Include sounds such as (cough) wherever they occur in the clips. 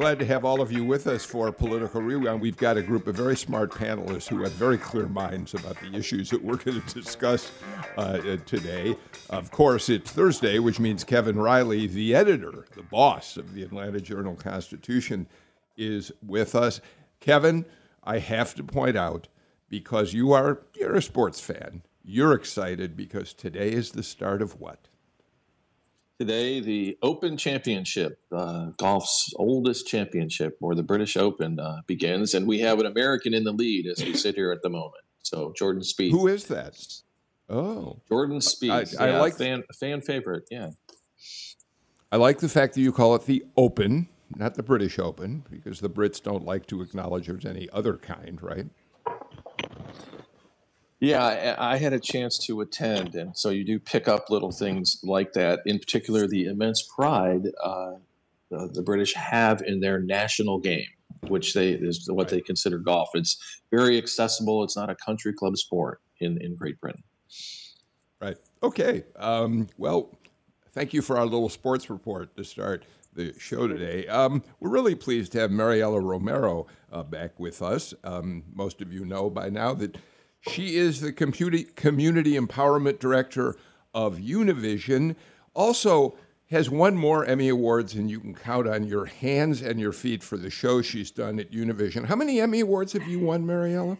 Glad to have all of you with us for a Political Rewind. We've got a group of very smart panelists who have very clear minds about the issues that we're (laughs) going to discuss uh, today. Of course, it's Thursday, which means Kevin Riley, the editor, the boss of the Atlanta Journal Constitution, is with us. Kevin, I have to point out because you are you're a sports fan. You're excited because today is the start of what? Today, the Open Championship, uh, golf's oldest championship, or the British Open, uh, begins, and we have an American in the lead as we sit here at the moment. So Jordan Spieth. Who is that? Oh, Jordan Spieth. I, I yeah, like fan fan favorite. Yeah. I like the fact that you call it the Open, not the British Open, because the Brits don't like to acknowledge there's any other kind, right? Yeah, I, had a chance to attend, and so you do pick up little things like that. In particular, the immense pride uh, the, the, British have in their national game, which they is what they consider golf. It's very accessible. It's not a country club sport in in Great Britain. Right. Okay. Um, well, thank you for our little sports report to start the show today. Um, we're really pleased to have Mariela Romero uh, back with us. Um, most of you know by now that she is the community empowerment director of Univision. Also, has won more Emmy Awards than you can count on your hands and your feet for the show she's done at Univision. How many Emmy Awards have you won, Mariela?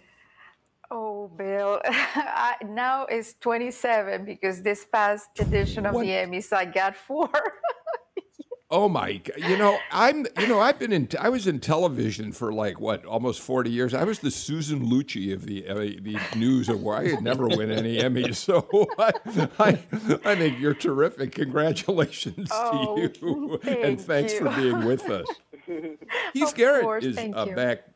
Oh, Bill, (laughs) I, now it's 27 because this past edition of what? the Emmys I got four. (laughs) Oh my! You know, I'm. You know, I've been in. I was in television for like what, almost forty years. I was the Susan Lucci of the uh, the news award. I never win any Emmys, so (laughs) I, I, I think you're terrific. Congratulations oh, to you, and thanks you. for being with us. Heath of Garrett course, is thank uh, back.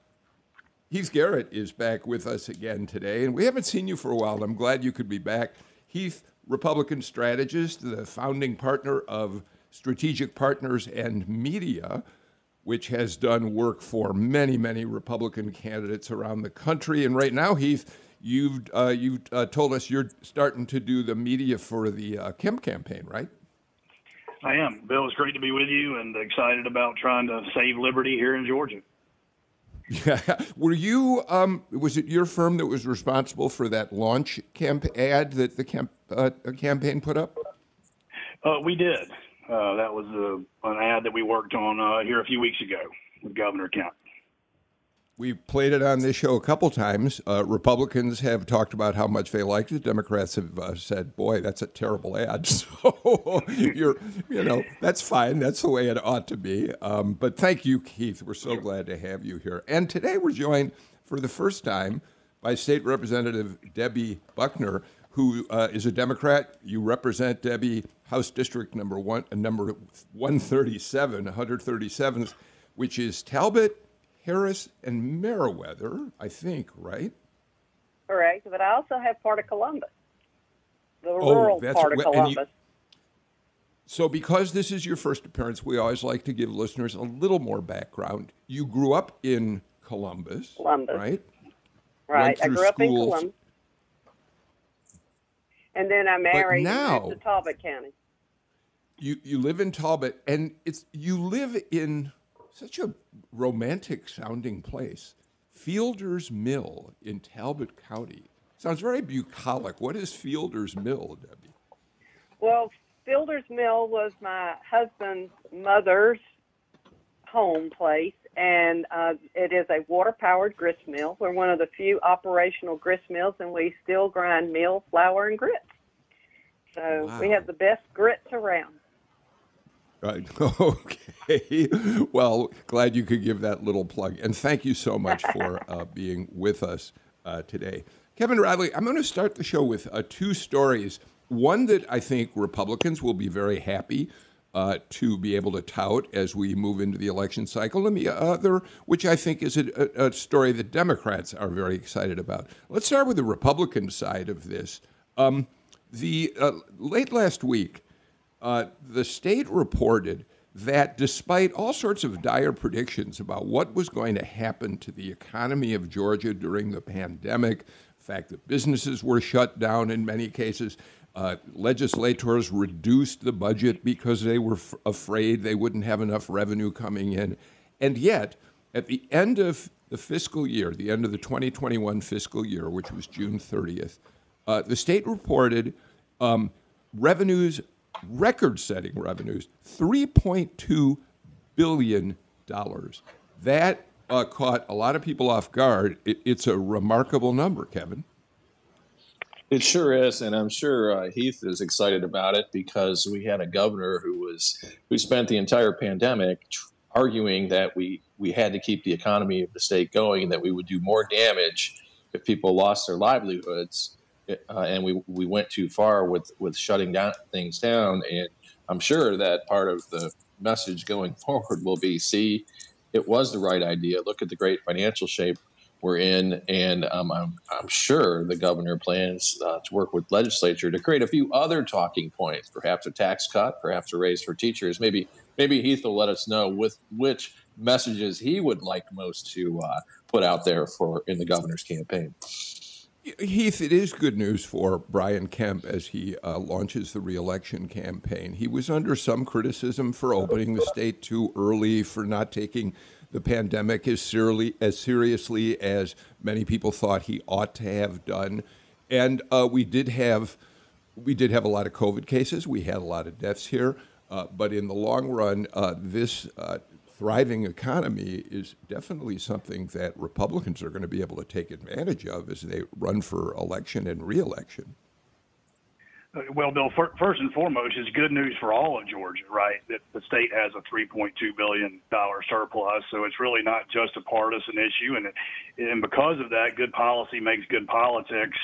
Heath Garrett is back with us again today, and we haven't seen you for a while. I'm glad you could be back. Heath, Republican strategist, the founding partner of Strategic Partners and Media, which has done work for many, many Republican candidates around the country. And right now, Heath, you've uh, you've uh, told us you're starting to do the media for the uh, Kemp campaign, right? I am. Bill, it's great to be with you and excited about trying to save liberty here in Georgia. Yeah. (laughs) Were you, um, was it your firm that was responsible for that launch Kemp ad that the Kemp, uh, campaign put up? Uh, we did. Uh, that was a, an ad that we worked on uh, here a few weeks ago with Governor Kemp. We've played it on this show a couple times. Uh, Republicans have talked about how much they liked it. Democrats have uh, said, "Boy, that's a terrible ad." (laughs) So you're, you know, that's fine. That's the way it ought to be. Um, but thank you, Keith. We're so glad to have you here. And today we're joined for the first time by State Representative Debbie Buckner, who uh, is a Democrat. You represent Debbie House District number one, uh, number 137, 137th, which is Talbot, Harris, and Meriwether, I think, right? Correct, but I also have part of Columbus, the Oh, rural part of and you- Columbus. So, because this is your first appearance, we always like to give listeners a little more background. You grew up in Columbus, Columbus. right? right, I grew up in Columbus, and then I married now- to Talbot County. You you live in Talbot, and it's you live in such a romantic sounding place, Fielder's Mill in Talbot County. Sounds very bucolic. What is Fielder's Mill, Debbie? Well, Fielder's Mill was my husband's mother's home place, and uh, it is a water-powered grist mill. We're one of the few operational grist mills, and we still grind meal, flour, and grits. So we have the best grits around. (laughs) Okay. Well, glad you could give that little plug. And thank you so much for uh, being with us uh, today. Kevin Radley, I'm going to start the show with uh, two stories. One that I think Republicans will be very happy uh, to be able to tout as we move into the election cycle, and the other, which I think is a, a, a story that Democrats are very excited about. Let's start with the Republican side of this. Um, The uh, late last week, uh, the state reported that despite all sorts of dire predictions about what was going to happen to the economy of Georgia during the pandemic, the fact that businesses were shut down in many cases, uh, legislators reduced the budget because they were f- afraid they wouldn't have enough revenue coming in. And yet, at the end of the fiscal year, the end of the 2021 fiscal year, which was June 30th, uh, the state reported um, revenues record setting revenues, $3.2 billion. That uh, caught a lot of people off guard. It, it's a remarkable number, Kevin. It sure is, and I'm sure uh, Heath is excited about it because we had a governor who was who spent the entire pandemic arguing that we we had to keep the economy of the state going, and that we would do more damage if people lost their livelihoods uh, and we we went too far with with shutting down things down. And I'm sure that part of the message going (laughs) forward will be: see, it was the right idea. Look at the great financial shape we're in, and um, I'm I'm sure the governor plans uh, to work with legislature to create a few other talking points, perhaps a tax cut, perhaps a raise for teachers. Maybe maybe Heath will let us know with which messages he would like most to uh, put out there for in the governor's campaign. Heath, it is good news for Brian Kemp as he uh, launches the reelection campaign. He was under some criticism for opening the state too early, for not taking the pandemic as, seriously, as seriously as many people thought he ought to have done. And uh, we did have we did have a lot of COVID cases. We had a lot of deaths here. Uh, but in the long run, uh, this uh, thriving economy is definitely something that Republicans are going to be able to take advantage of as they run for election and reelection. Uh, well, Bill, first and foremost, it's good news for all of Georgia, right? That the state has a $3.2 billion surplus. So it's really not just a partisan issue. And, it, and because of that, good policy makes good politics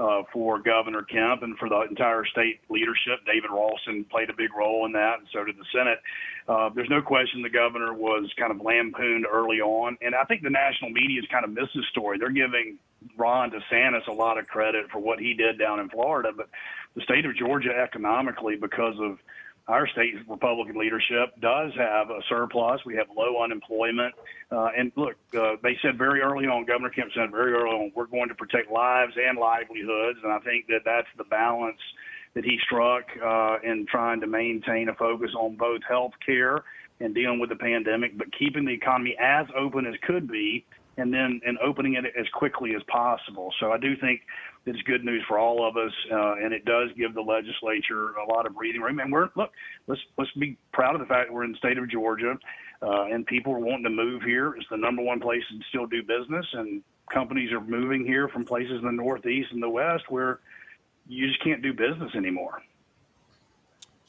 uh, for Governor Kemp and for the entire state leadership. David Ralston played a big role in that, and so did the Senate. Uh, there's no question the governor was kind of lampooned early on, and I think the national media has kind of missed the story. They're giving Ron DeSantis a lot of credit for what he did down in Florida, but the state of Georgia economically, because of our state Republican leadership does have a surplus. We have low unemployment. Uh, and look, uh, they said very early on, Governor Kemp said very early on, we're going to protect lives and livelihoods. And I think that that's the balance that he struck uh, in trying to maintain a focus on both health care and dealing with the pandemic, but keeping the economy as open as could be and then and opening it as quickly as possible. So I do think it's good news for all of us, uh, and it does give the legislature a lot of breathing room. And we're look, let's let's be proud of the fact that we're in the state of Georgia, uh, and people are wanting to move here. It's the number one place to still do business, and companies are moving here from places in the Northeast and the West where you just can't do business anymore.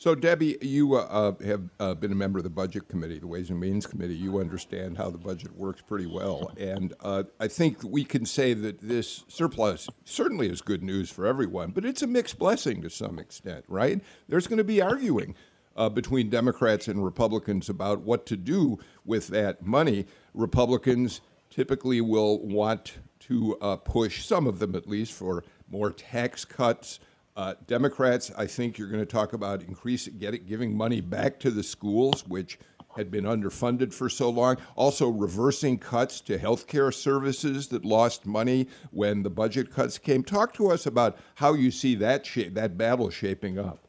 So, Debbie, you uh, uh, have uh, been a member of the Budget Committee, the Ways and Means Committee. You understand how the budget works pretty well. And uh, I think we can say that this surplus certainly is good news for everyone, but it's a mixed blessing to some extent, right? There's going to be arguing uh, between Democrats and Republicans about what to do with that money. Republicans typically will want to uh, push, some of them at least, for more tax cuts uh, Democrats, I think you're going to talk about increasing, getting, giving money back to the schools, which had been underfunded for so long. Also, reversing cuts to healthcare services that lost money when the budget cuts came. Talk to us about how you see that that battle shaping up.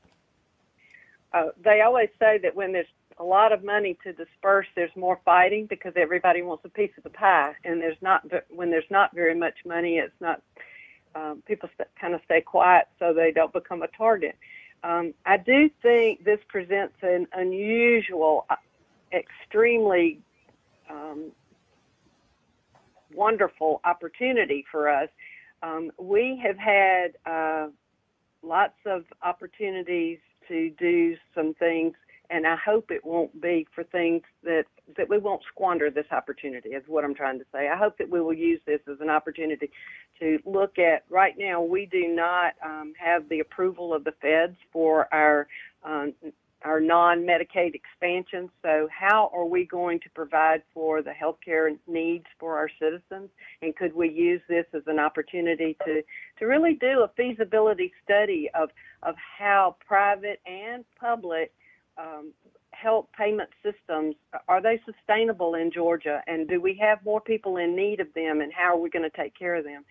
Uh, they always say that when there's a lot of money to disperse, there's more fighting because everybody wants a piece of the pie, and there's not when there's not very much money, it's not um, people st- kind of stay quiet so they don't become a target. Um, I do think this presents an unusual, uh, extremely um, wonderful opportunity for us. Um, we have had uh, lots of opportunities to do some things and I hope it won't be for things that that we won't squander this opportunity. Is what I'm trying to say. I hope that we will use this as an opportunity to look at. Right now, we do not um, have the approval of the feds for our um, our non-Medicaid expansion. So, how are we going to provide for the healthcare needs for our citizens? And could we use this as an opportunity to to really do a feasibility study of of how private and public um, health payment systems are they sustainable in Georgia, and do we have more people in need of them, and how are we going to take care of them?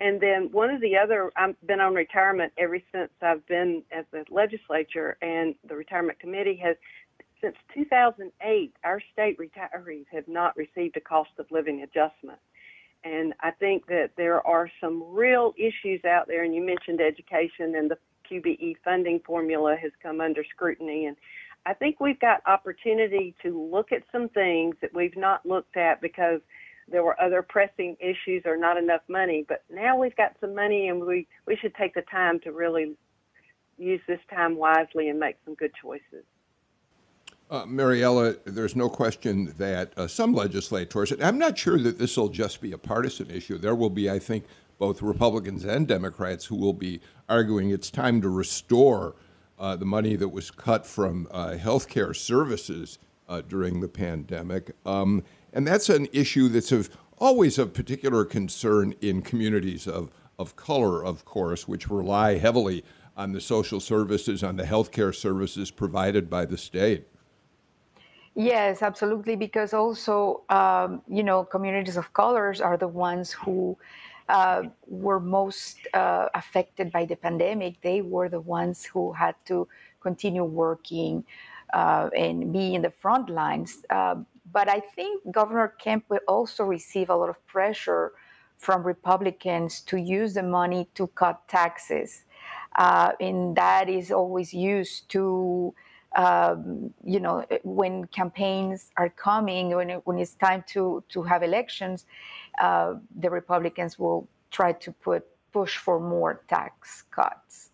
And then one of the other, I've been on retirement ever since I've been at the legislature, and the retirement committee has, since 2008, our state retirees have not received a cost of living adjustment. And I think that there are some real issues out there, and you mentioned education, and the QBE funding formula has come under scrutiny. And I think we've got opportunity to look at some things that we've not looked at because – there were other pressing issues or not enough money. But now we've got some money, and we we should take the time to really use this time wisely and make some good choices. Uh, Mariela, there's no question that uh, some legislators, I'm not sure that this will just be a partisan issue. There will be, I think, both Republicans and Democrats who will be arguing it's time to restore uh, the money that was cut from uh, health care services uh, during the pandemic. Um, and that's an issue that's of always of particular concern in communities of, of color, of course, which rely heavily on the social services, on the healthcare services provided by the state. Yes, absolutely. Because also, um, you know, communities of colors are the ones who uh, were most uh, affected by the pandemic. They were the ones who had to continue working uh, and be in the front lines. Uh, but I think Governor Kemp will also receive a lot of pressure from Republicans to use the money to cut taxes. Uh, and that is always used to, um, you know, when campaigns are coming, when, it, when it's time to, to have elections, uh, the Republicans will try to put push for more tax cuts.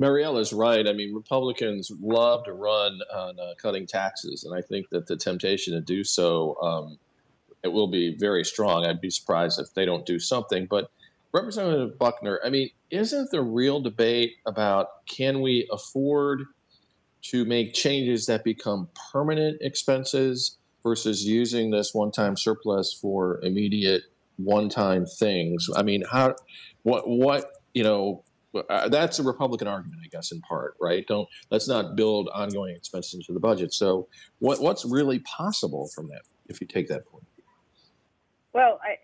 Marielle is right. I mean, Republicans love to run on uh, cutting taxes, and I think that the temptation to do so um, it will be very strong. I'd be surprised if they don't do something. But Representative Buckner, I mean, isn't the real debate about can we afford to make changes that become permanent expenses versus using this one-time surplus for immediate one-time things? I mean, how what what you know uh, that's a Republican argument, I guess, in part, right? Don't let's not build ongoing expenses into the budget. So, what what's really possible from that, if you take that point? Well, I,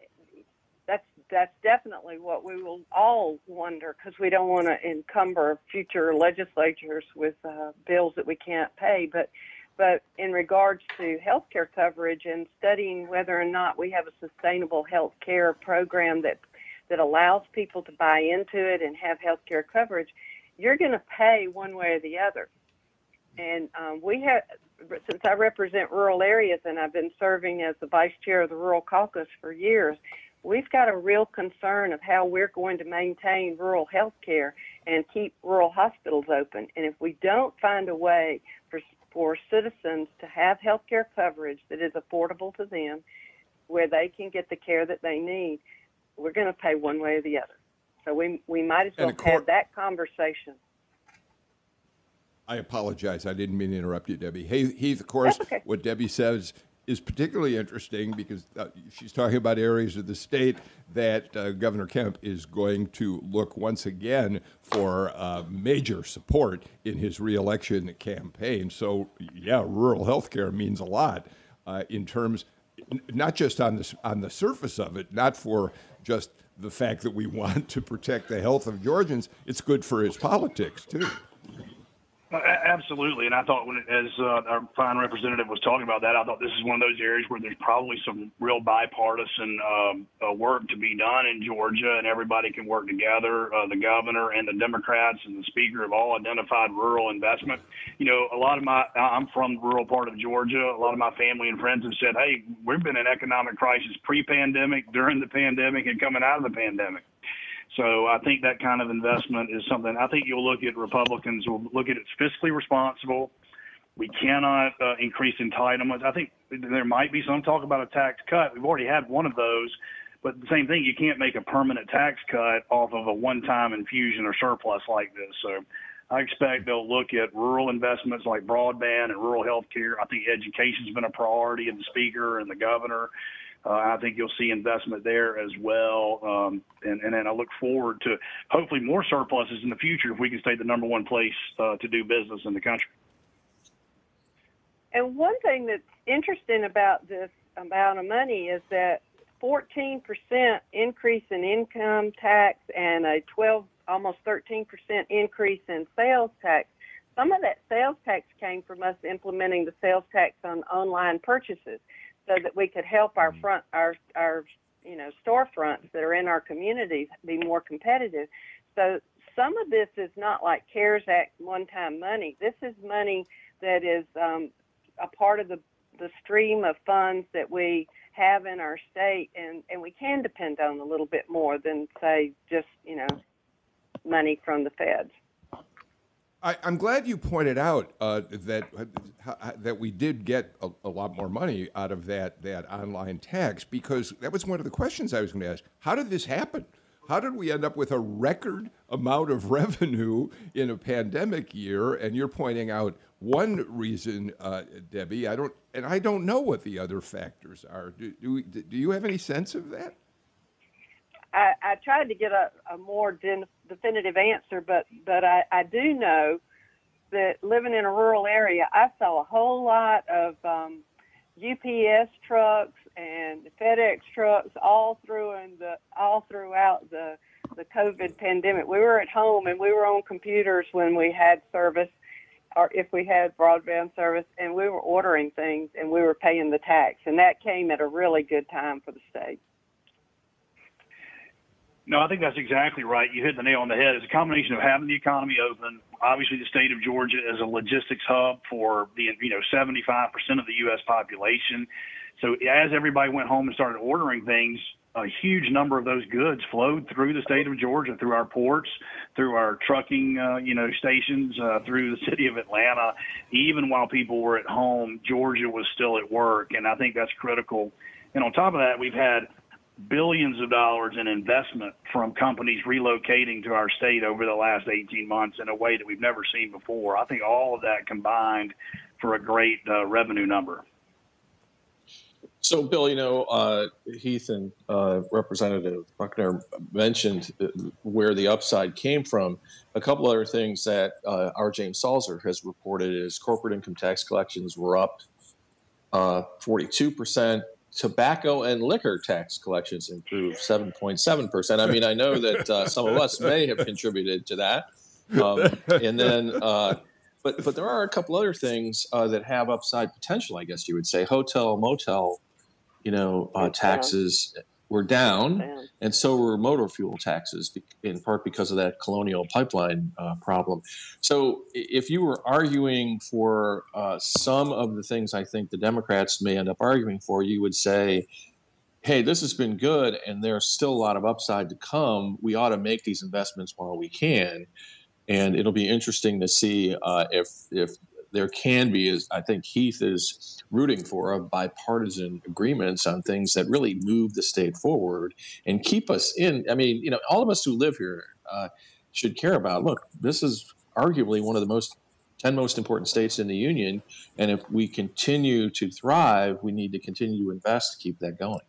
that's definitely what we will all wonder because we don't want to encumber future legislatures with uh, bills that we can't pay. But but in regards to health care coverage and studying whether or not we have a sustainable health care program that that allows people to buy into it and have health care coverage, you're going to pay one way or the other. And um, we have, since I represent rural areas and I've been serving as the vice chair of the Rural Caucus for years, we've got a real concern of how we're going to maintain rural health care and keep rural hospitals open. And if we don't find a way for, for citizens to have health care coverage that is affordable to them, where they can get the care that they need, we're going to pay one way or the other. So we we might as well have that conversation. I apologize. I didn't mean to interrupt you, Debbie. Hey, Heath, of course, okay. what Debbie says is particularly interesting because uh, she's talking about areas of the state that uh, Governor Kemp is going to look once again for uh, major support in his reelection campaign. So, yeah, rural health care means a lot uh, in terms, not just on the, on the surface of it, not for just the fact that we (laughs) want to protect the health of Georgians, it's good for his politics too. Absolutely, and I thought when as uh, our fine representative was talking about that, I thought this is one of those areas where there's probably some real bipartisan um, uh, work to be done in Georgia, and everybody can work together. Uh, the governor and the Democrats and the speaker have all identified rural investment. You know, a lot of my I'm from the rural part of Georgia. A lot of my family and friends have said, "Hey, we've been in economic crisis pre-pandemic, during the pandemic, and coming out of the pandemic." So I think that kind of investment is something I think you'll look at Republicans will look at it fiscally responsible. We cannot uh, increase entitlements. I think there might be some talk about a tax cut. We've already had one of those, but the same thing, you can't make a permanent tax cut off of a one-time infusion or surplus like this. So I expect they'll look at rural investments like broadband and rural health care. I think education's been a priority of the speaker and the governor. Uh, I think you'll see investment there as well. Um, and, and then I look forward to hopefully more surpluses in the future if we can stay the number one place uh, to do business in the country. And one thing that's interesting about this amount of money is that 14% increase in income tax and a 12, almost 13% increase in sales tax. Some of that sales tax came from us implementing the sales tax on online purchases so that we could help our front, our, our, you know, storefronts that are in our communities be more competitive. So some of this is not like CARES Act one-time money. This is money that is um, a part of the the stream of funds that we have in our state, and and we can depend on a little bit more than say just you know money from the feds. I, am glad you pointed out uh, that uh, that we did get a, a, lot more money out of that that online tax because that was one of the questions I was going to ask. How did this happen? How did we end up with a record amount of revenue in a pandemic year? And you're pointing out one reason, uh, Debbie. I don't, and I don't know what the other factors are. Do, do, we, do you have any sense of that? I, I tried to get a, a more de- definitive answer, but but I, I do know that living in a rural area, I saw a whole lot of um, UPS trucks and FedEx trucks all through and the all throughout the the COVID pandemic. We were at home and we were on computers when we had service or if we had broadband service and we were ordering things and we were paying the tax and that came at a really good time for the state. No, I think that's exactly right. You hit the nail on the head. It's a combination of having the economy open. Obviously, the state of Georgia is a logistics hub for the you know 75% of the U.S. population. So as everybody went home and started ordering things, a huge number of those goods flowed through the state of Georgia, through our ports, through our trucking, uh, you know, stations, uh, through the (laughs) city of Atlanta. Even while people were at home, Georgia was still at work, and I think that's critical. And on top of that, we've had billions of dollars in investment from companies relocating to our state over the last 18 months in a way that we've never seen before. I think all of that combined for a great uh, revenue number. So, Bill, you know, uh, Heath and uh, Representative Buckner mentioned uh, where the upside came from. A couple other things that uh, our James Salzer has reported is corporate income tax collections were up 42%. Uh, Tobacco and liquor tax collections improved 7.7%. I mean, I know that uh, some of us may have contributed to that. Um, and then but but there are a couple other things uh, that have upside potential. I guess you would say hotel motel you know, uh, taxes were down, and so were motor fuel taxes, in part because of that colonial pipeline uh, problem. So, if you were arguing for uh, some of the things I think the Democrats may end up arguing for, you would say, hey, this has been good, and there's still a lot of upside to come. We ought to make these investments while we can. And it'll be interesting to see uh, if if there can be, as I think Heath is rooting for, of bipartisan agreements on things that really move the state forward and keep us in. I mean, you know, all of us who live here uh, should care about. Look, this is arguably one of the most 10 most important states in the union. And if we continue to thrive, we need to continue to invest to keep that going.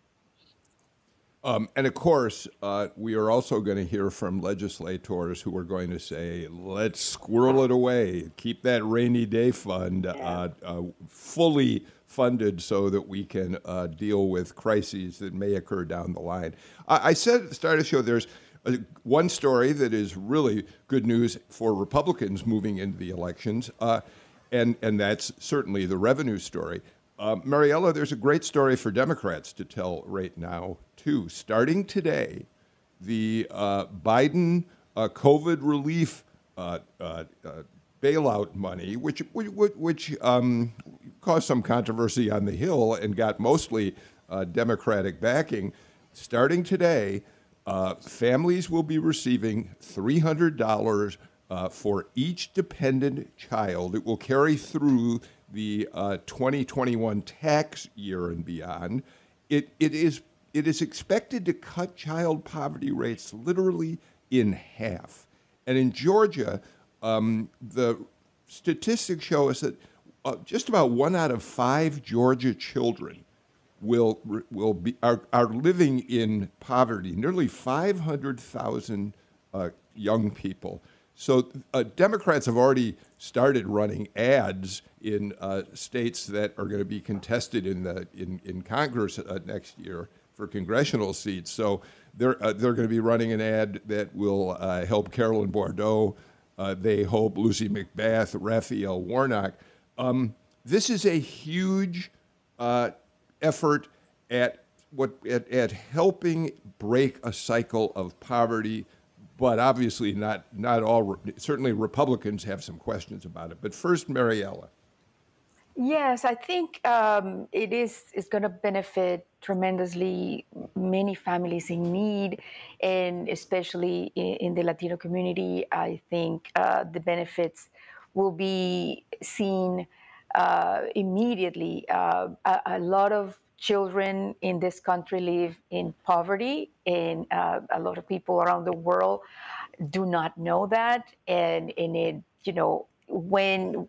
Um, and of course, uh, we are also going to hear from legislators who are going to say, let's squirrel it away, keep that rainy day fund uh, uh, fully funded so that we can uh, deal with crises that may occur down the line. I, I said at the start of the show, there's a, one story that is really good news for Republicans moving into the elections, uh, and, and that's certainly the revenue story. Uh, Mariela, there's a great story for Democrats to tell right now too. Starting today, the uh, Biden uh, COVID relief uh, uh, uh, bailout money, which which, which um, caused some controversy on the Hill and got mostly Democratic backing, starting today, families will be receiving three hundred dollars for each dependent child. It will carry through the 2021 tax year and beyond. It, it is it is expected to cut child poverty rates literally in half. And in Georgia, Um, the statistics show us that uh, just about one out of five Georgia children will will be are, are living in poverty. Nearly 500,000 uh, young people. So uh, Democrats have already started running ads in uh, states that are going to be contested in the in in Congress uh, next year for congressional seats. So they're uh, they're going to be running an ad that will uh, help Carolyn Bourdeaux. they hope Lucy McBath, Raphael Warnock. Um, this is a huge effort at what at, at helping break a cycle of poverty but obviously not not all. Certainly, Republicans have some questions about it. But first, Mariela. Yes, I think um, it is is going to benefit tremendously many families in need, and especially in, in the Latino community. I think uh, the benefits will be seen uh, immediately. Uh, a, a, lot of children in this country live in poverty, and uh, a lot of people around the world do not know that. And, and it, you know, when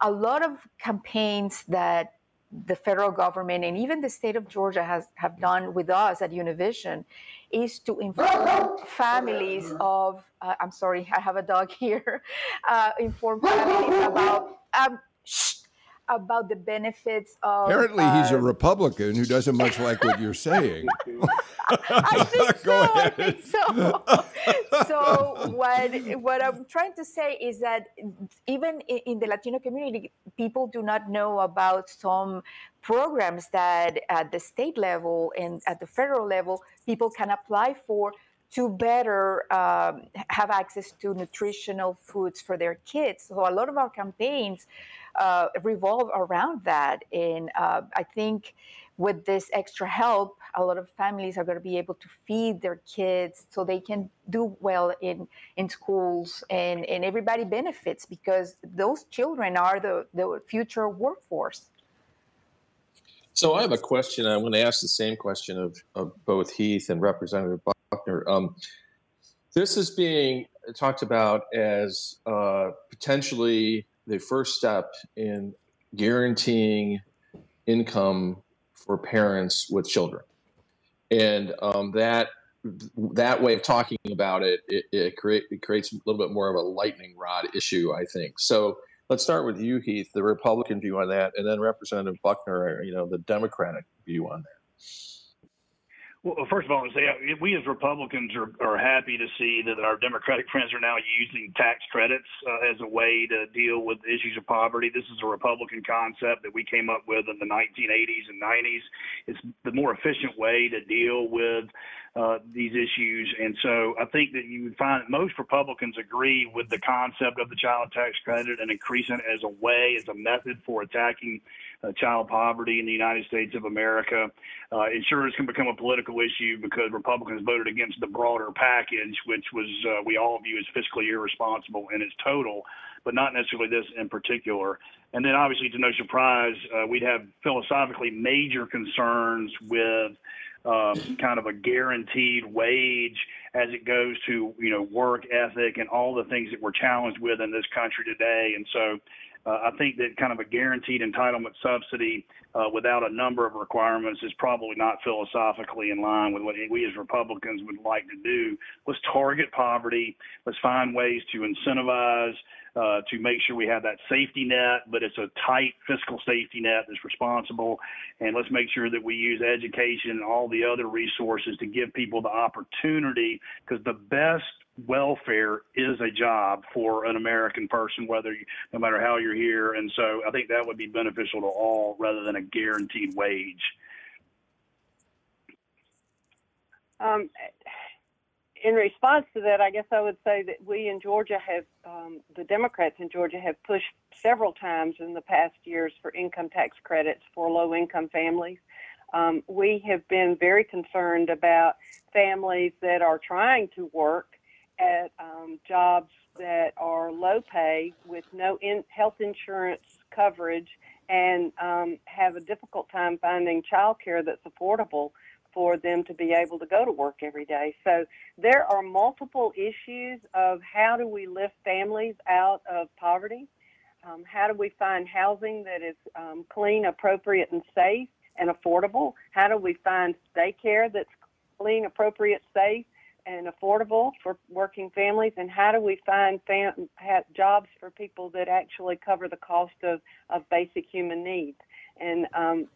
a lot of campaigns that the federal government and even the state of Georgia has have done with us at Univision is to inform families of uh, I'm sorry I have a dog (laughs) here uh, inform families about um, about the benefits of. Apparently, uh, he's a uh, Republican who doesn't much like what you're saying. (laughs) I think (laughs) so. I think so. so what what I'm trying to say is that even in the Latino community, people do not know about some programs that at the state level and at the federal level people can apply for to better um, have access to nutritional foods for their kids. So a lot of our campaigns uh, revolve around that. And uh, I think with this extra help, a lot of families are going to be able to feed their kids so they can do well in, in schools and, and everybody benefits because those children are the, the future workforce. So I have a question. I'm going to ask the same question of, of both Heath and Representative Buckner. Um, this is being talked about as uh, potentially the first step in guaranteeing income for parents with children, and um, that that way of talking about it, it, it, create, it creates a little bit more of a lightning rod issue, I think. So let's start with you, Heath, the Republican view on that, and then Representative Buckner, you know, the Democratic view on that. Well, first of all, say we as Republicans are, are happy to see that our Democratic friends are now using tax credits uh, as a way to deal with issues of poverty. This is a Republican concept that we came up with in the 1980s and 90s. It's the more efficient way to deal with uh, these issues. And so I think that you would find that most Republicans agree with the concept of the child tax credit and increasing it as a way, as a method for attacking uh, child poverty in the United States of America. Uh, insurance can become a political issue because Republicans voted against the broader package, which was uh, we all view as fiscally irresponsible in its total, but not necessarily this in particular. And then, obviously, to no surprise, uh, we'd have philosophically major concerns with. Um, kind of a guaranteed wage as it goes to you know work ethic and all the things that we're challenged with in this country today. And so I think that kind of a guaranteed entitlement subsidy uh, without a number of requirements is probably not philosophically in line with what we as Republicans would like to do. Let's target poverty. Let's find ways to incentivize, uh, to make sure we have that safety net, but it's a tight fiscal safety net that's responsible. And let's make sure that we use education and all the other resources to give people the opportunity because the best welfare is a job for an American person, whether you, no matter how you're here. And so I think that would be beneficial to all rather than a guaranteed wage. Um, in response to that, I guess I would say that we in Georgia have, um, the Democrats in Georgia have pushed several times in the past years for income tax credits for low income families. Um, we have been very concerned about families that are trying to work at um, jobs that are low pay with no in- health insurance coverage and um, have a difficult time finding childcare that's affordable for them to be able to go to work every day. So there are multiple issues of how do we lift families out of poverty? Um, how do we find housing that is um, clean, appropriate, and safe and affordable? How do we find daycare that's clean, appropriate, safe, and affordable for working families? And how do we find fam- jobs for people that actually cover the cost of, of basic human needs? And um,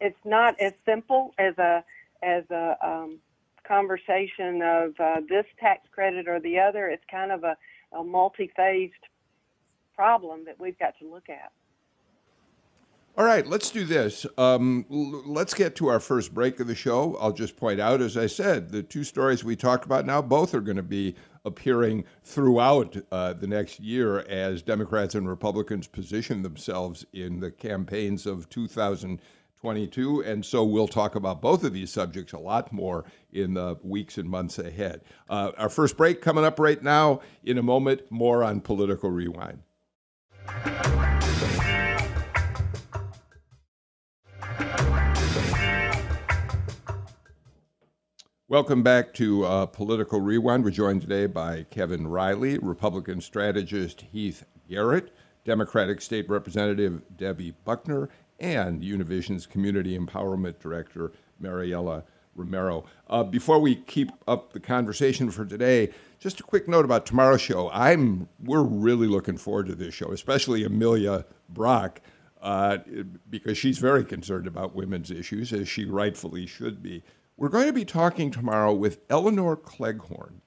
it's not as simple as a as a um, conversation of uh, this tax credit or the other. It's kind of a, a multi-phased problem that we've got to look at. All right, let's do this. Um, l- let's get to our first break of the show. I'll just point out, as I said, the two stories we talked about now, both are going to be appearing throughout uh, the next year as Democrats and Republicans position themselves in the campaigns of 2022. And so we'll talk about both of these subjects a lot more in the weeks and months ahead. Uh, our first break coming up right now. In a moment, more on Political Rewind. Welcome back to uh, Political Rewind. We're joined today by Kevin Riley, Republican strategist Heath Garrett, Democratic State Representative Debbie Buckner, and Univision's Community Empowerment Director Mariela Romero. Uh, before we keep up the conversation for today, just a quick note about tomorrow's show. I'm we're really looking forward to this show, especially Amelia Brock, uh, because she's very concerned about women's issues, as she rightfully should be. We're going to be talking tomorrow with Elinor Cleghorn.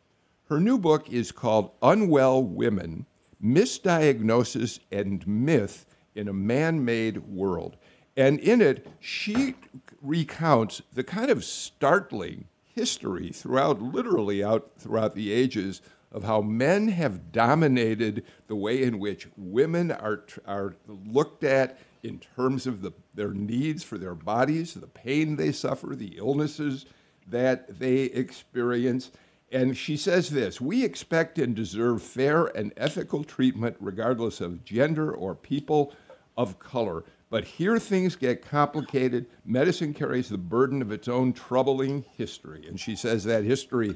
Her new book is called Unwell Women Misdiagnosis and Myth in a Man Made World. And in it, she recounts the kind of startling history throughout, literally out throughout the ages, of how men have dominated the way in which women are, are looked at in terms of the, their needs for their bodies, the pain they suffer, the illnesses that they experience. And she says this We expect and deserve fair and ethical treatment regardless of gender or people of color. But here things get complicated. Medicine carries the burden of its own troubling history. And she says that history,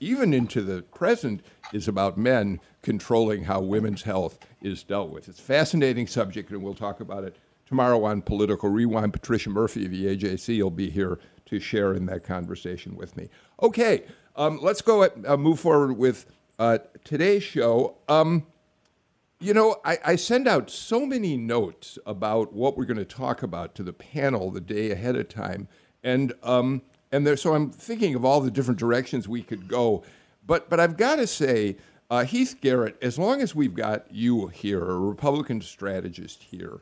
even into the present, is about men controlling how women's health is dealt with. It's a fascinating subject, and we'll talk about it tomorrow on Political Rewind. Patricia Murphy of the AJC will be here to share in that conversation with me. Okay, um, let's go at, uh, move forward with uh, today's show. Um, you know, I, I, send out so many notes about what we're going to talk about to the panel the day ahead of time, and um, and there, so I'm thinking of all the different directions we could go. But but I've got to say, uh, Heath Garrett, as long as we've got you here, a Republican strategist here,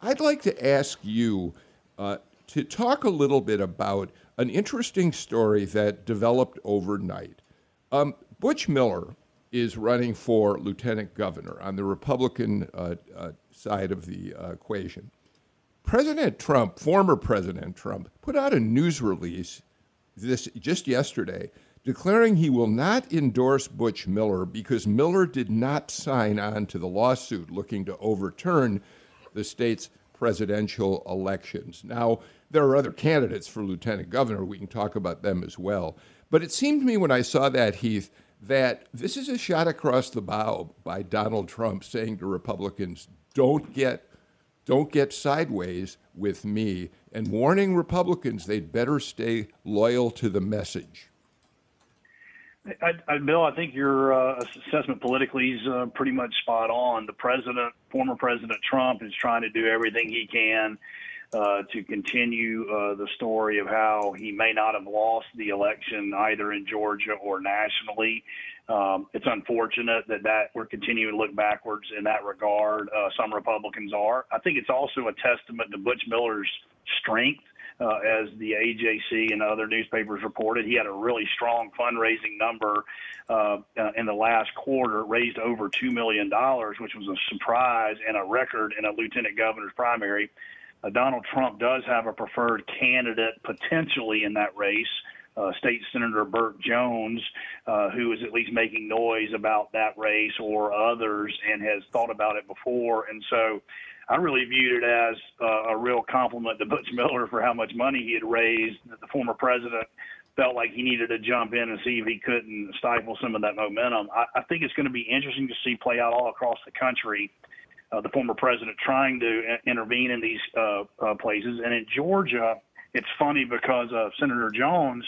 I'd like to ask you uh, to talk a little bit about an interesting story that developed overnight. Um, Butch Miller is running for lieutenant governor on the Republican uh, uh, side of the uh, equation. President Trump, former President Trump, put out a news release this just yesterday declaring he will not endorse Butch Miller because Miller did not sign on to the lawsuit looking to overturn the state's presidential elections. Now, there are other candidates for lieutenant governor. We can talk about them as well. But it seemed to me when I saw that, Heath, that this is a shot across the bow by Donald Trump saying to Republicans, don't get don't get sideways with me and warning Republicans they'd better stay loyal to the message. I, I, Bill, I think your uh, assessment politically is uh, pretty much spot on. The president, former President Trump, is trying to do everything he can uh, to continue uh, the story of how he may not have lost the election either in Georgia or nationally. Um, it's unfortunate that that we're continuing to look backwards in that regard. Uh, some Republicans are. I think it's also a testament to Butch Miller's strength. Uh, as the AJC and other newspapers reported, he had a really strong fundraising number uh, uh, in the last quarter, raised over $2 million, which was a surprise and a record in a lieutenant governor's primary uh, Donald Trump does have a preferred candidate potentially in that race. uh, State Senator Burt Jones, uh, who is at least making noise about that race or others and has thought about it before. And so I really viewed it as uh, a real compliment to Butch Miller for how much money he had raised. That the former president felt like he needed to jump in and see if he couldn't stifle some of that momentum. I, I think it's going to be interesting to see play out all across the country. Uh, the former president trying to intervene in these uh, uh, places, and in Georgia, it's funny because uh, Senator Jones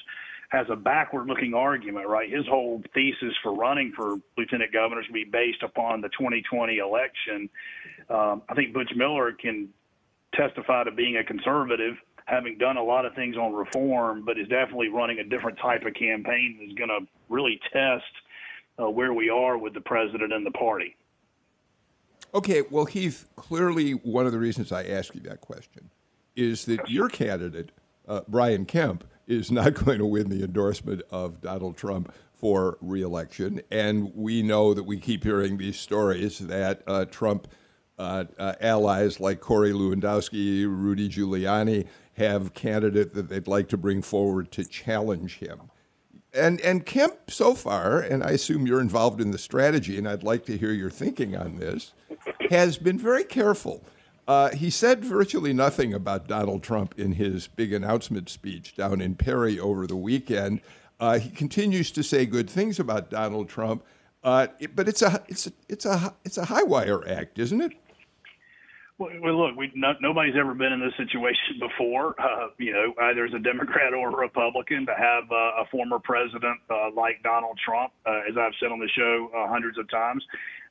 has a backward-looking argument, right? His whole thesis for running for lieutenant governor is to be based upon the 2020 election. Um, I think Butch Miller can testify to being a conservative, having done a lot of things on reform, but is definitely running a different type of campaign that's going to really test uh, where we are with the president and the party. Okay, well, Heath, clearly one of the reasons I ask you that question is that your candidate, uh, Brian Kemp, is not (laughs) going to win the endorsement of Donald Trump for reelection. And we know that we keep hearing these stories that uh, Trump uh, uh, allies like Corey Lewandowski, Rudy Giuliani have candidate that they'd like to bring forward to challenge him. And and Kemp so far, and I assume you're involved in the strategy, and I'd like to hear your thinking on this, has been very careful uh, he said virtually nothing about Donald Trump in his big announcement speech down in Perry over the weekend. Uh, he continues to say good things about Donald Trump, uh, it, but it's a it's a, it's a it's a high wire act, isn't it? Well, look, we no, nobody's ever been in this situation (laughs) before. Uh, you know, either as a Democrat or a Republican, to have uh, a former president uh, like Donald Trump, uh, as I've said on the show uh, hundreds of times,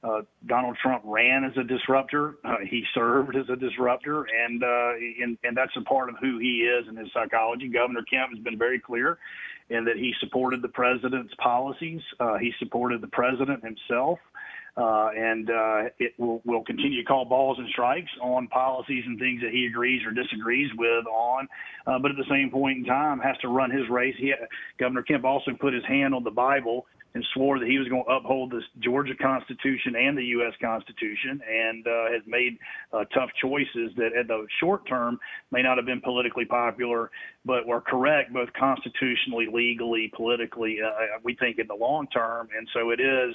uh, Donald Trump ran as a disruptor. He served as a disruptor, and, and and that's a part of who he is and his psychology. Governor Kemp has been very clear in that he supported the president's policies. He supported the president himself. Uh, and uh, it will, will continue to call balls and strikes on policies and things that he agrees or disagrees with on. Uh, but at the same point in time, has to run his race. He, Governor Kemp also put his hand on the Bible and swore that he was going to uphold the Georgia Constitution and the U.S. Constitution, and uh, has made uh, tough choices that, at the short term, may not have been politically popular, but were correct both constitutionally, legally, politically. Uh, we think in the long term, and so it is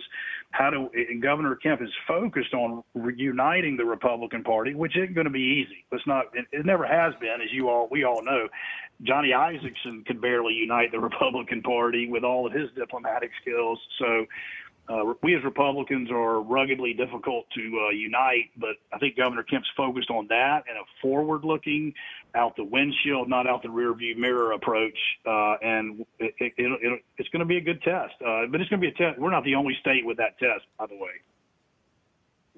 how do Governor Kemp is focused on reuniting the Republican Party, which isn't going to be easy. It's not. It, it never has been, as you all we all know. Johnny Isakson could barely unite the (laughs) Republican Party with all of his diplomatic skills. So uh, we as Republicans are ruggedly difficult to uh, unite, but I think Governor Kemp's focused on that and a forward-looking, out the windshield, not out the rearview mirror approach. Uh, and it, it, it, it's going to be a good test, uh, but it's going to be a test. We're not the only state with that test, by the way.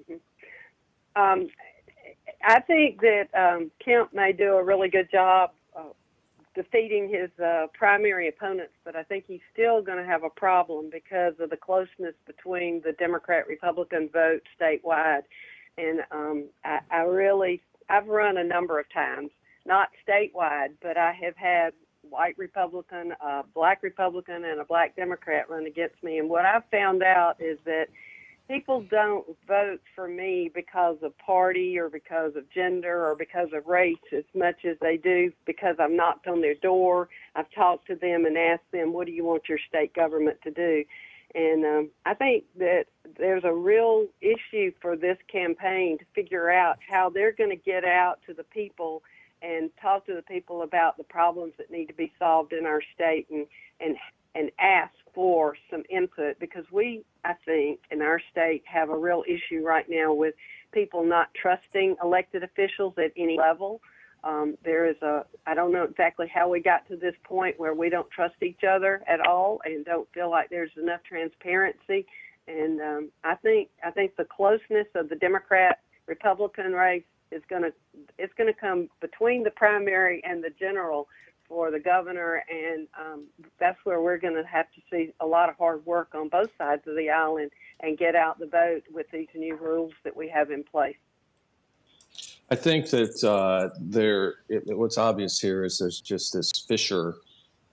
Mm-hmm. Um, I think that um, Kemp may do a really good job defeating his uh, primary opponents, but I think he's still going to have a problem because of the closeness between the Democrat Republican vote statewide. And um, I, I really, I've run a number of times, not statewide, but I have had white Republican, a black Republican, and a black Democrat run against me. And what I've found out is that people don't vote for me because of party or because of gender or because of race as much as they do because I've knocked on their door. I've talked to them and asked them, what do you want your state government to do? And um, I think that there's a real issue for this campaign to figure out how they're going to get out to the people and talk to the people about the problems that need to be solved in our state and, and and ask for some input because we, I think, in our state have a real issue right now with people not trusting elected officials at any level. Um, there is a, I don't know exactly how we got to this point where we don't trust each other at all and don't feel like there's enough transparency. And um, I think, I think the closeness of the Democrat Republican race is going to, it's going to come between the primary and the general for the governor, and um, that's where we're going to have to see a lot of hard work on both sides of the island and get out the vote with these new rules that we have in place. I think that uh, there, it, what's obvious here is there's just this fissure.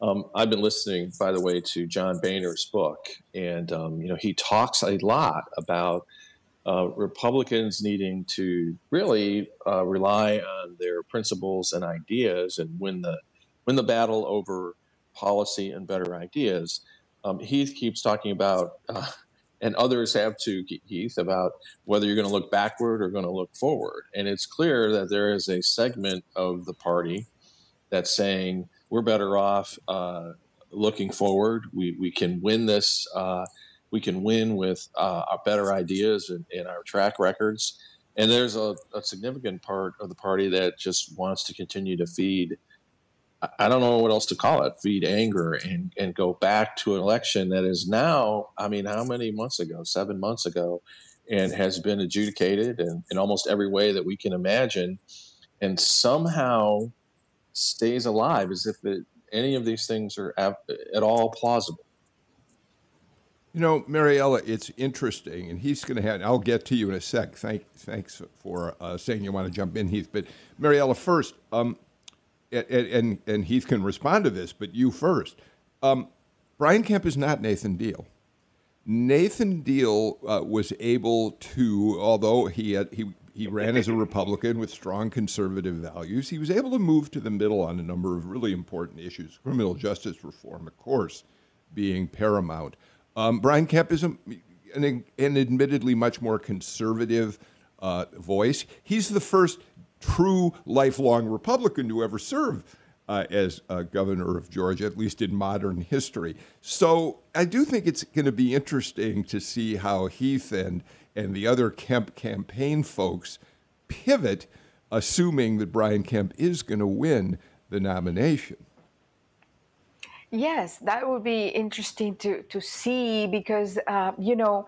Um, I've been listening, by the way, to John Boehner's book, and um, you know he talks a lot about uh, Republicans needing to really uh, rely on their principles and ideas and win the win the battle over policy and better ideas. Um, Heath keeps talking about, uh, and others have too, Heath, about whether you're going to look backward or going to look forward. And it's clear that there is a segment of the party that's saying we're better off uh, looking forward. We, we can win this. Uh, we can win with uh, our better ideas and, and, our track records. And there's a, a, significant part of the party that just wants to continue to feed. I don't know what else to call it. Feed anger and, and go back to an election that is now. I mean, how many months ago? Seven months ago, and has been adjudicated in, in almost every way that we can imagine, and somehow stays alive as if it, any of these things are at all plausible. You know, Mariela, it's interesting, and he's going to have. I'll get to you in a sec. Thank, thanks for uh, saying you want to jump in, Heath. But Mariela, first, um, and, and, and Heath can respond to this, but you first. Um, Brian Kemp is not Nathan Deal. Nathan Deal uh, was able to, although he had, he he ran as a Republican with strong conservative values. He was able to move to the middle on a number of really important issues, criminal justice reform, of course, being paramount. Um, Brian Kemp is a, an, an, admittedly much more conservative uh, voice. He's the first true lifelong Republican to ever serve uh, as uh, governor of Georgia, at least in modern history. So I do think it's going to be interesting to see how Heath and and the other Kemp campaign folks pivot, assuming that Brian Kemp is going to win the nomination. Yes, that would be interesting to, to see because, uh, you know,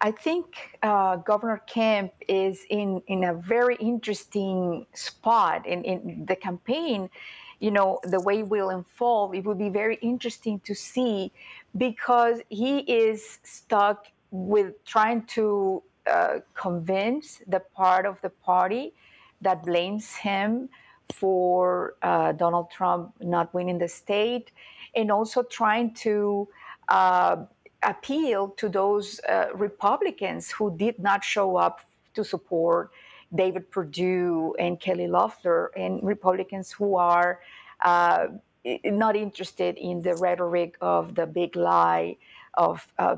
I think uh, Governor Kemp is in, in a very interesting spot in, in the campaign. You know, the way will unfold, it would be very interesting to see because he is stuck with trying to uh, convince the part of the party that blames him for uh, Donald Trump not winning the state, and also trying to uh, appeal to those uh, Republicans who did not show up to support David Perdue and Kelly Loeffler, and Republicans who are uh, not interested in the rhetoric of the big lie of uh,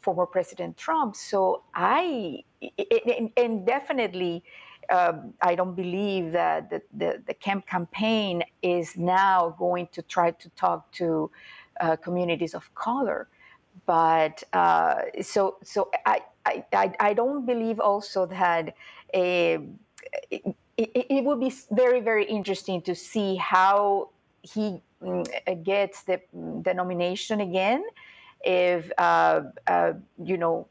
former President Trump. So I, and, definitely, um, I don't believe that the, the, the, Kemp campaign is now going to try to talk to uh, communities of color. But uh, so, so I, I, I don't believe also that a, it, it, it would be very, very interesting to see how he mm, gets the, the nomination again if uh, uh, you know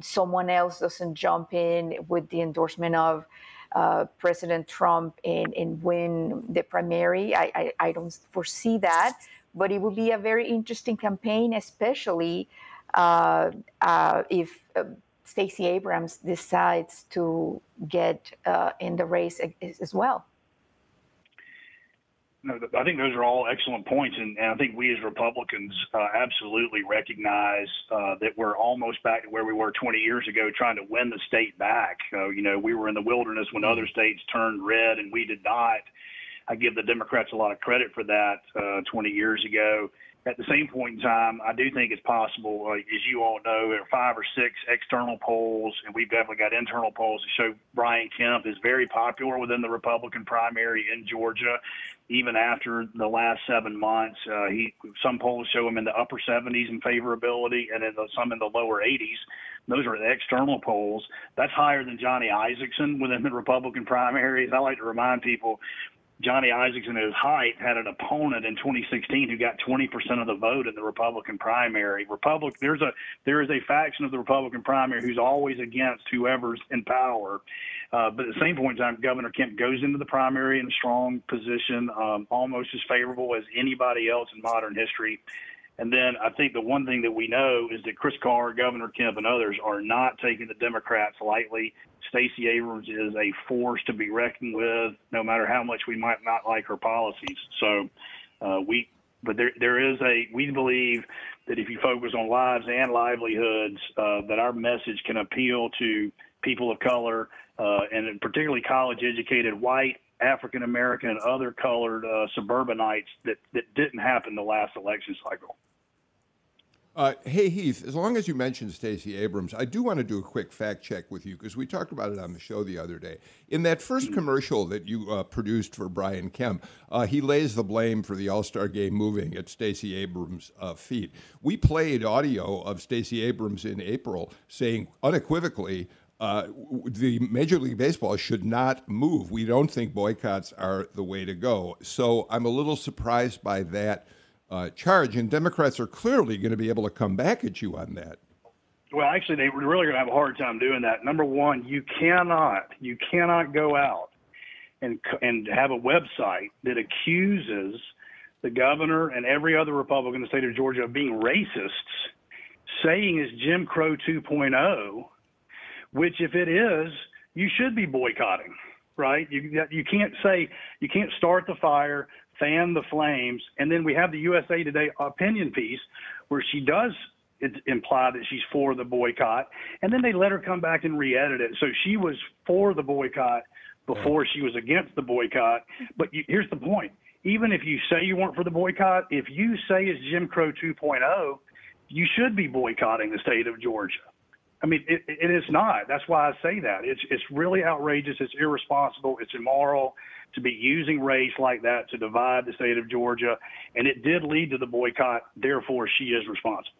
someone else doesn't jump in with the endorsement of uh, President Trump and, and win the primary. I, I, I, don't foresee that, but it would be a very interesting campaign, especially uh, uh, if uh, Stacey Abrams decides to get in the race as, well no, I think those are all excellent points, and, and I think we as Republicans uh, absolutely recognize uh, that we're almost back to where we were 20 years ago, trying to win the state back. Uh, you know, we were in the wilderness when other states turned red, and we did not. I give the Democrats a lot of credit for that uh, 20 years ago at the same point in time, I do think it's possible, uh, as you all know, there are five or six external polls, and we've definitely got internal polls to show Brian Kemp is very popular within the Republican primary in Georgia, even after the last seven months. Uh, he some polls show him in the upper 70s in favorability, and in the, some in the lower 80s. Those are the external polls. That's higher than Johnny Isakson within the Republican primaries. I like to remind people Johnny Isakson at his height had an opponent in 2016 who got 20% of the vote in the Republican primary. Republic there's a there is a faction of the Republican primary who's always against whoever's in power. Uh, but at the same point in time, Governor Kemp goes into the primary in a strong position, um, almost as favorable as anybody else in modern history. And then I think the one thing that we know is that Chris Carr, Governor Kemp, and others are not taking the Democrats lightly. Stacey Abrams is a force to be reckoned with, no matter how much we might not like her policies. So uh, we, but there there is a we believe that if you focus on lives and livelihoods, uh, that our message can appeal to people of color uh, and particularly college educated white African American and other colored uh, suburbanites that, that didn't happen the last election cycle. Uh, hey Heath, as long as you mentioned Stacey Abrams, I do want to do a quick fact check with you because we talked about it on the show the other day. In that first mm-hmm. commercial that you uh, produced for Brian Kemp, uh, he lays the blame for the All Star Game moving at Stacey Abrams' uh, feet. We played audio of Stacey Abrams in April saying unequivocally. Uh, the Major League Baseball should not move. We don't think boycotts are the way to go. So I'm a little surprised by that uh, charge, and Democrats are clearly going to be able to come back at you on that. Well, actually, they are really going to have a hard time doing that. Number one, you cannot, you cannot go out and and have a website that accuses the governor and every other Republican in the state of Georgia of being racists, saying is Jim Crow 2.0, which if it is, you should be boycotting, right? You you can't say you can't start the fire, fan the flames. And then we have the USA Today opinion piece where she does imply that she's for the boycott. And then they let her come back and re edit it. So she was for the boycott before she was against the boycott. But you, here's the point even if you say you weren't for the boycott, if you say it's Jim Crow 2.0, you should be boycotting the state of Georgia. I mean, it, it is not. That's why I say that. It's it's really outrageous. It's irresponsible. It's immoral to be using race like that to divide the state of Georgia, and it did lead to the boycott. Therefore, she is responsible.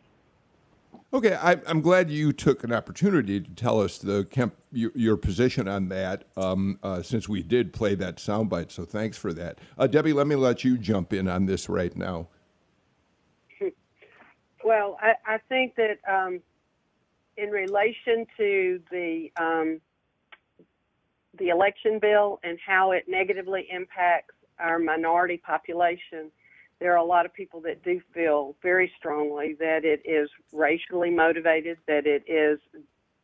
Okay, I, am glad you took an opportunity to tell us the Kemp, your, your position on that, um, uh, since we did play that soundbite. So thanks for that, uh, Debbie. Let me let you jump in on this right now. (laughs) Well, I, I think that um, in relation to the um, the election bill and how it negatively impacts our minority population, there are a lot of people that do feel very strongly that it is racially motivated, that it is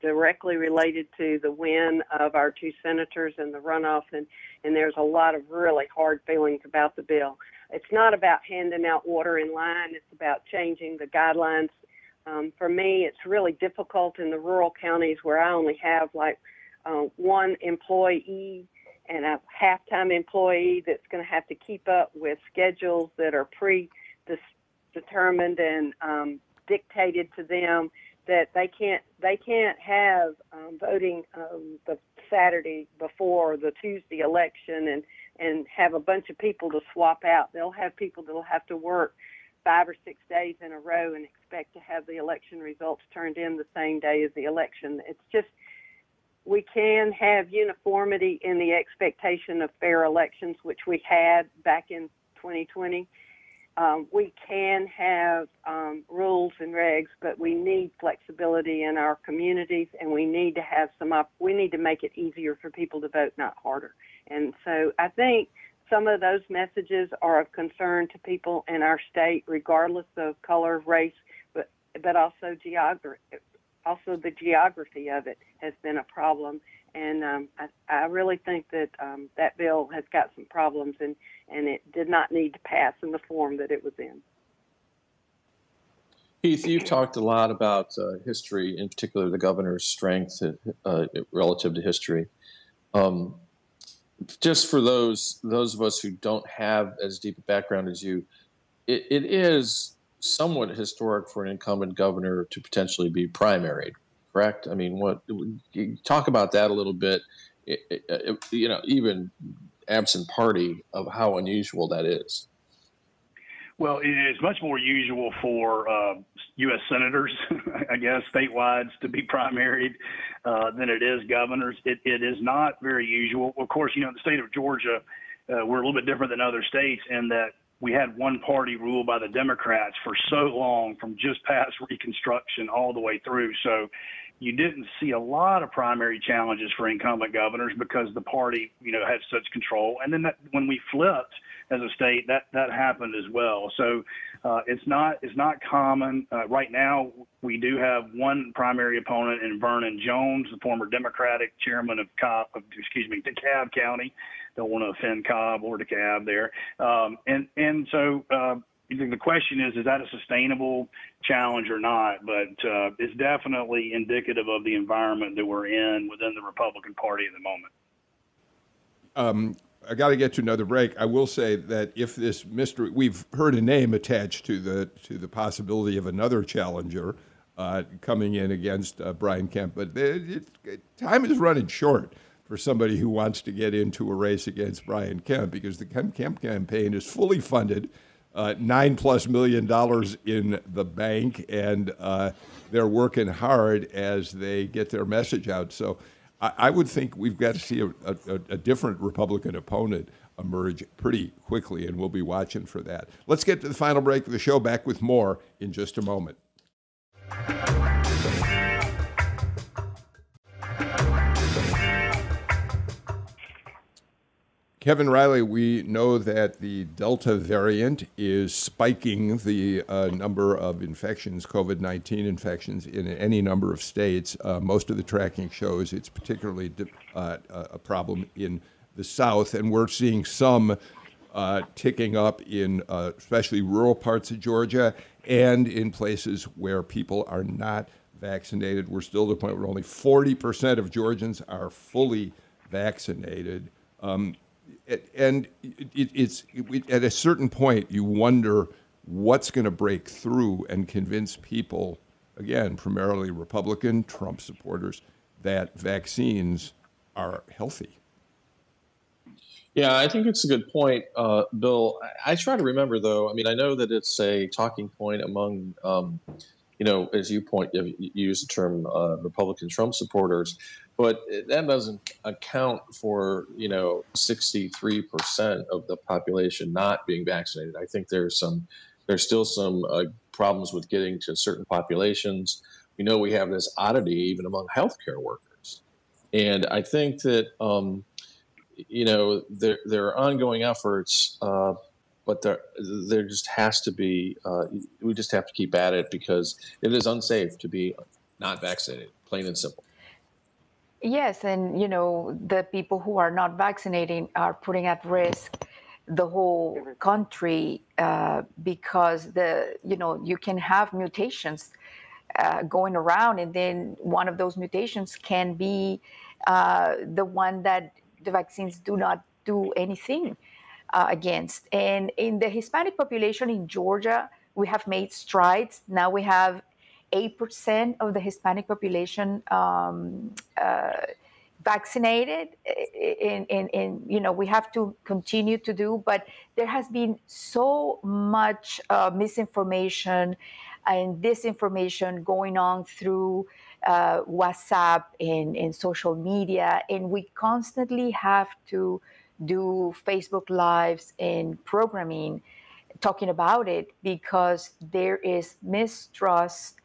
directly related to the win of our two senators in the runoff, and, and there's a lot of really hard feelings about the bill. It's not about handing out water in line, it's about changing the guidelines. Um, for me, it's really difficult in the rural counties where I only have like uh, one employee and a half-time employee that's going to have to keep up with schedules that are pre-determined and um, dictated to them that they can't they can't have um, voting um, the Saturday before the Tuesday election and and have a bunch of people to swap out. They'll have people that'll have to work five or six days in a row and expect to have the election results turned in the same day as the election. It's just we can have uniformity in the expectation of fair elections, which we had back in 2020. Um, we can have um, rules and regs, but we need flexibility in our communities, and we need to have some. Up, we need to make it easier for people to vote, not harder. And so, I think some of those messages are of concern to people in our state, regardless of color, race, but but also geography, also the geography of it has been a problem. And um, I, I really think that um, that bill has got some problems, and, and it did not need to pass in the form that it was in. Heath, you've talked a lot about uh, history, in particular the governor's strength uh, relative to history. Um, just for those those of us who don't have as deep a background as you, it, it is somewhat historic for an incumbent governor to potentially be primaried, correct? I mean, what talk about that a little bit? It, it, you know, even absent party of how unusual that is. Well, it's much more usual for uh, U.S. senators, (laughs) I guess, statewide to be primaried uh, than it is governors. It, it is not very usual. Of course, you know, in the state of Georgia, uh, we're a little bit different than other states in that we had one party rule by the Democrats for so long from just past (laughs) Reconstruction all the way through. So you didn't see a lot of primary challenges for incumbent governors because the party, you know, had such control. And then that, when we flipped as a state, that that happened as well. So uh, it's not it's not common uh, right now. We do have one primary opponent in Vernon Jones, the former Democratic chairman of Cobb, of, excuse me, DeKalb County don't want to offend Cobb or DeKalb there. Um, and and so uh, the question is, is that a sustainable challenge or not? But uh, it's definitely indicative of the environment that we're in within the Republican Party at the moment. Um, I got to get to another break. I will say that if this mystery, we've heard a name attached to the to the possibility of another challenger uh, coming in against uh, Brian Kemp, but it, it, time is running short for somebody who wants to get into a race against Brian Kemp because the Kemp, Kemp campaign is fully funded, uh, nine plus million dollars in the bank, and uh, they're working hard as they get their message out. So I, I would think we've got to see a, a, a, different Republican opponent emerge pretty quickly, and we'll be watching for that. Let's get to the final break of the show. Back with more in just a moment. Kevin Riley, we know that the Delta variant is spiking the uh, number of infections, COVID 19 infections, in any number of states. Uh, most of the tracking shows it's particularly uh, a problem in the South, and we're seeing some uh, ticking up in uh, especially rural parts of Georgia and in places where people are not vaccinated. We're still at the point where only 40% of Georgians are fully vaccinated. Um, and it, it's it, at a certain point you wonder what's going to break through and convince people again primarily republican trump supporters that vaccines are healthy. Yeah i think it's a good point uh, bill. I, I, try to remember though i mean i know that it's a talking point among um, you know as you point you use the term uh, republican trump supporters but that doesn't account for you know 63% of the population not being vaccinated. I think there's some there's still some uh, problems with getting to certain populations. We know we have this oddity even among healthcare workers. And i think that um, you know there, there are ongoing efforts uh, but there there just has to be uh, we just have to keep at it because it is unsafe to be not vaccinated plain and simple Yes, and you know the people who are not vaccinating are putting at risk the whole country uh, because the you know you can have mutations uh, going around, and then one of those mutations can be uh, the one that the vaccines do not do anything uh, against. And in the Hispanic population in Georgia, we have made strides. Now we have 8% of the Hispanic population um, uh, vaccinated. In, in, in, you know, we have to continue to do, but there has been so much uh, misinformation and disinformation going on through uh, WhatsApp and, and social media, and we constantly have to do Facebook Lives and programming talking about it because there is mistrust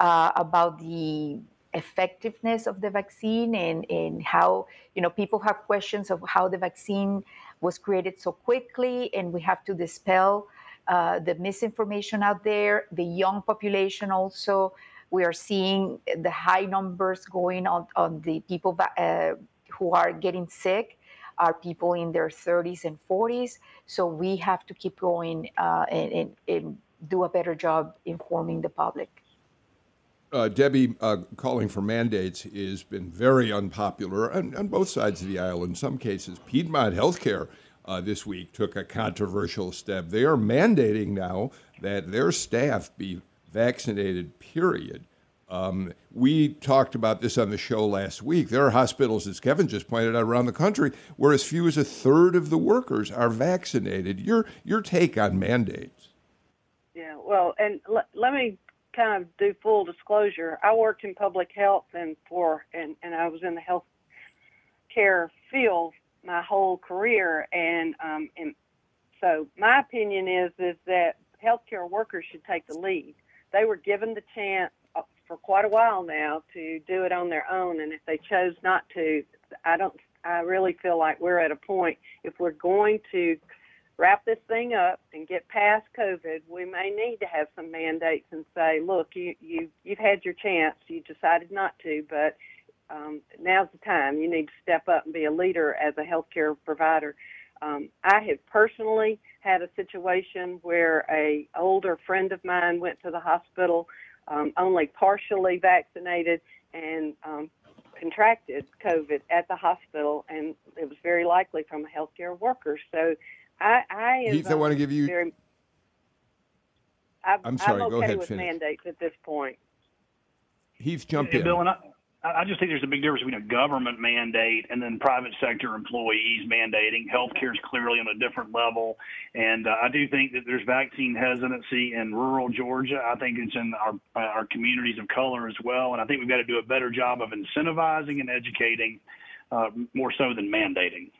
uh, about the effectiveness of the vaccine and, and how you know people have questions of how the vaccine was created so quickly. And we have to dispel uh, the misinformation out there. The young population also we are seeing the high numbers going on, on the people uh, who are getting sick are people in their 30s and 40s so we have to keep going uh, and, and, and do a better job informing the public uh, Debbie uh, calling for mandates has been very unpopular on, on, both sides of the aisle. In some cases, Piedmont Healthcare uh, this week took a controversial step. They are mandating now that their staff be vaccinated, period. Um, we talked about this on the show last week. There are hospitals, as Kevin just pointed out, around the country where as few as a third of the workers are vaccinated. Your your take on mandates? Yeah, well, and l- let me kind of do full disclosure, I worked in public health and for and, and I was in the health care field my whole career and um and so my opinion is is that healthcare workers should take the lead. They were given the chance uh, for quite a while now to do it on their own and if they chose not to, I don't I really feel like we're at a point if we're going to wrap this thing up and get past COVID, we may need to have some mandates and say, look, you, you you've had your chance, you decided not to, but um, now's the time. You need to step up and be a leader as a healthcare provider. Um, I have personally had a situation where a older friend of mine went to the hospital, um, only partially vaccinated, and um, contracted COVID at the hospital, and it was very likely from a healthcare worker. So I, I am Heath, I want to give you. very. I'm, I'm sorry, okay go ahead, with finish. mandates at this point. Heath, jump And in. Bill, and I, I just think there's a big difference between a government mandate and then private sector employees mandating. Healthcare is clearly on a different level, and uh, I do think that there's vaccine hesitancy in rural Georgia. I think it's in our our communities of color as well, and I think we've got to do a better job of incentivizing and educating uh, more so than mandating.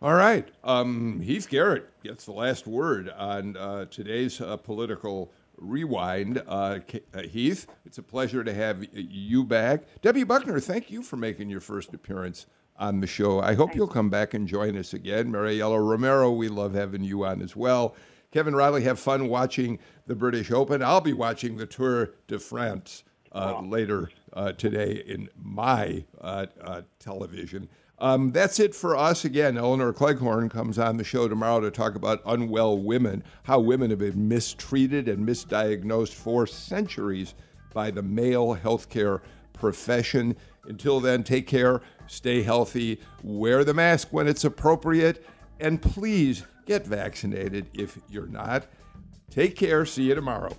All right. Um, Heath Garrett gets the last word on uh, today's uh, political rewind. Uh, uh, Heath, it's a pleasure to have you back. Debbie Buckner, thank you for making your first appearance on the show. I hope you'll come back and join us again. Mariela Romero, we love having you on as well. Kevin Riley, have fun watching the British Open. I'll be watching the Tour de France uh, later uh, today in my uh, uh, television. Um, that's it for us. Again, Elinor Cleghorn comes on the show tomorrow to talk about unwell women, how women have been mistreated and misdiagnosed for centuries by the male healthcare profession. Until then, take care, stay healthy, wear the mask when it's appropriate, and please get vaccinated if you're not. Take care. See you tomorrow.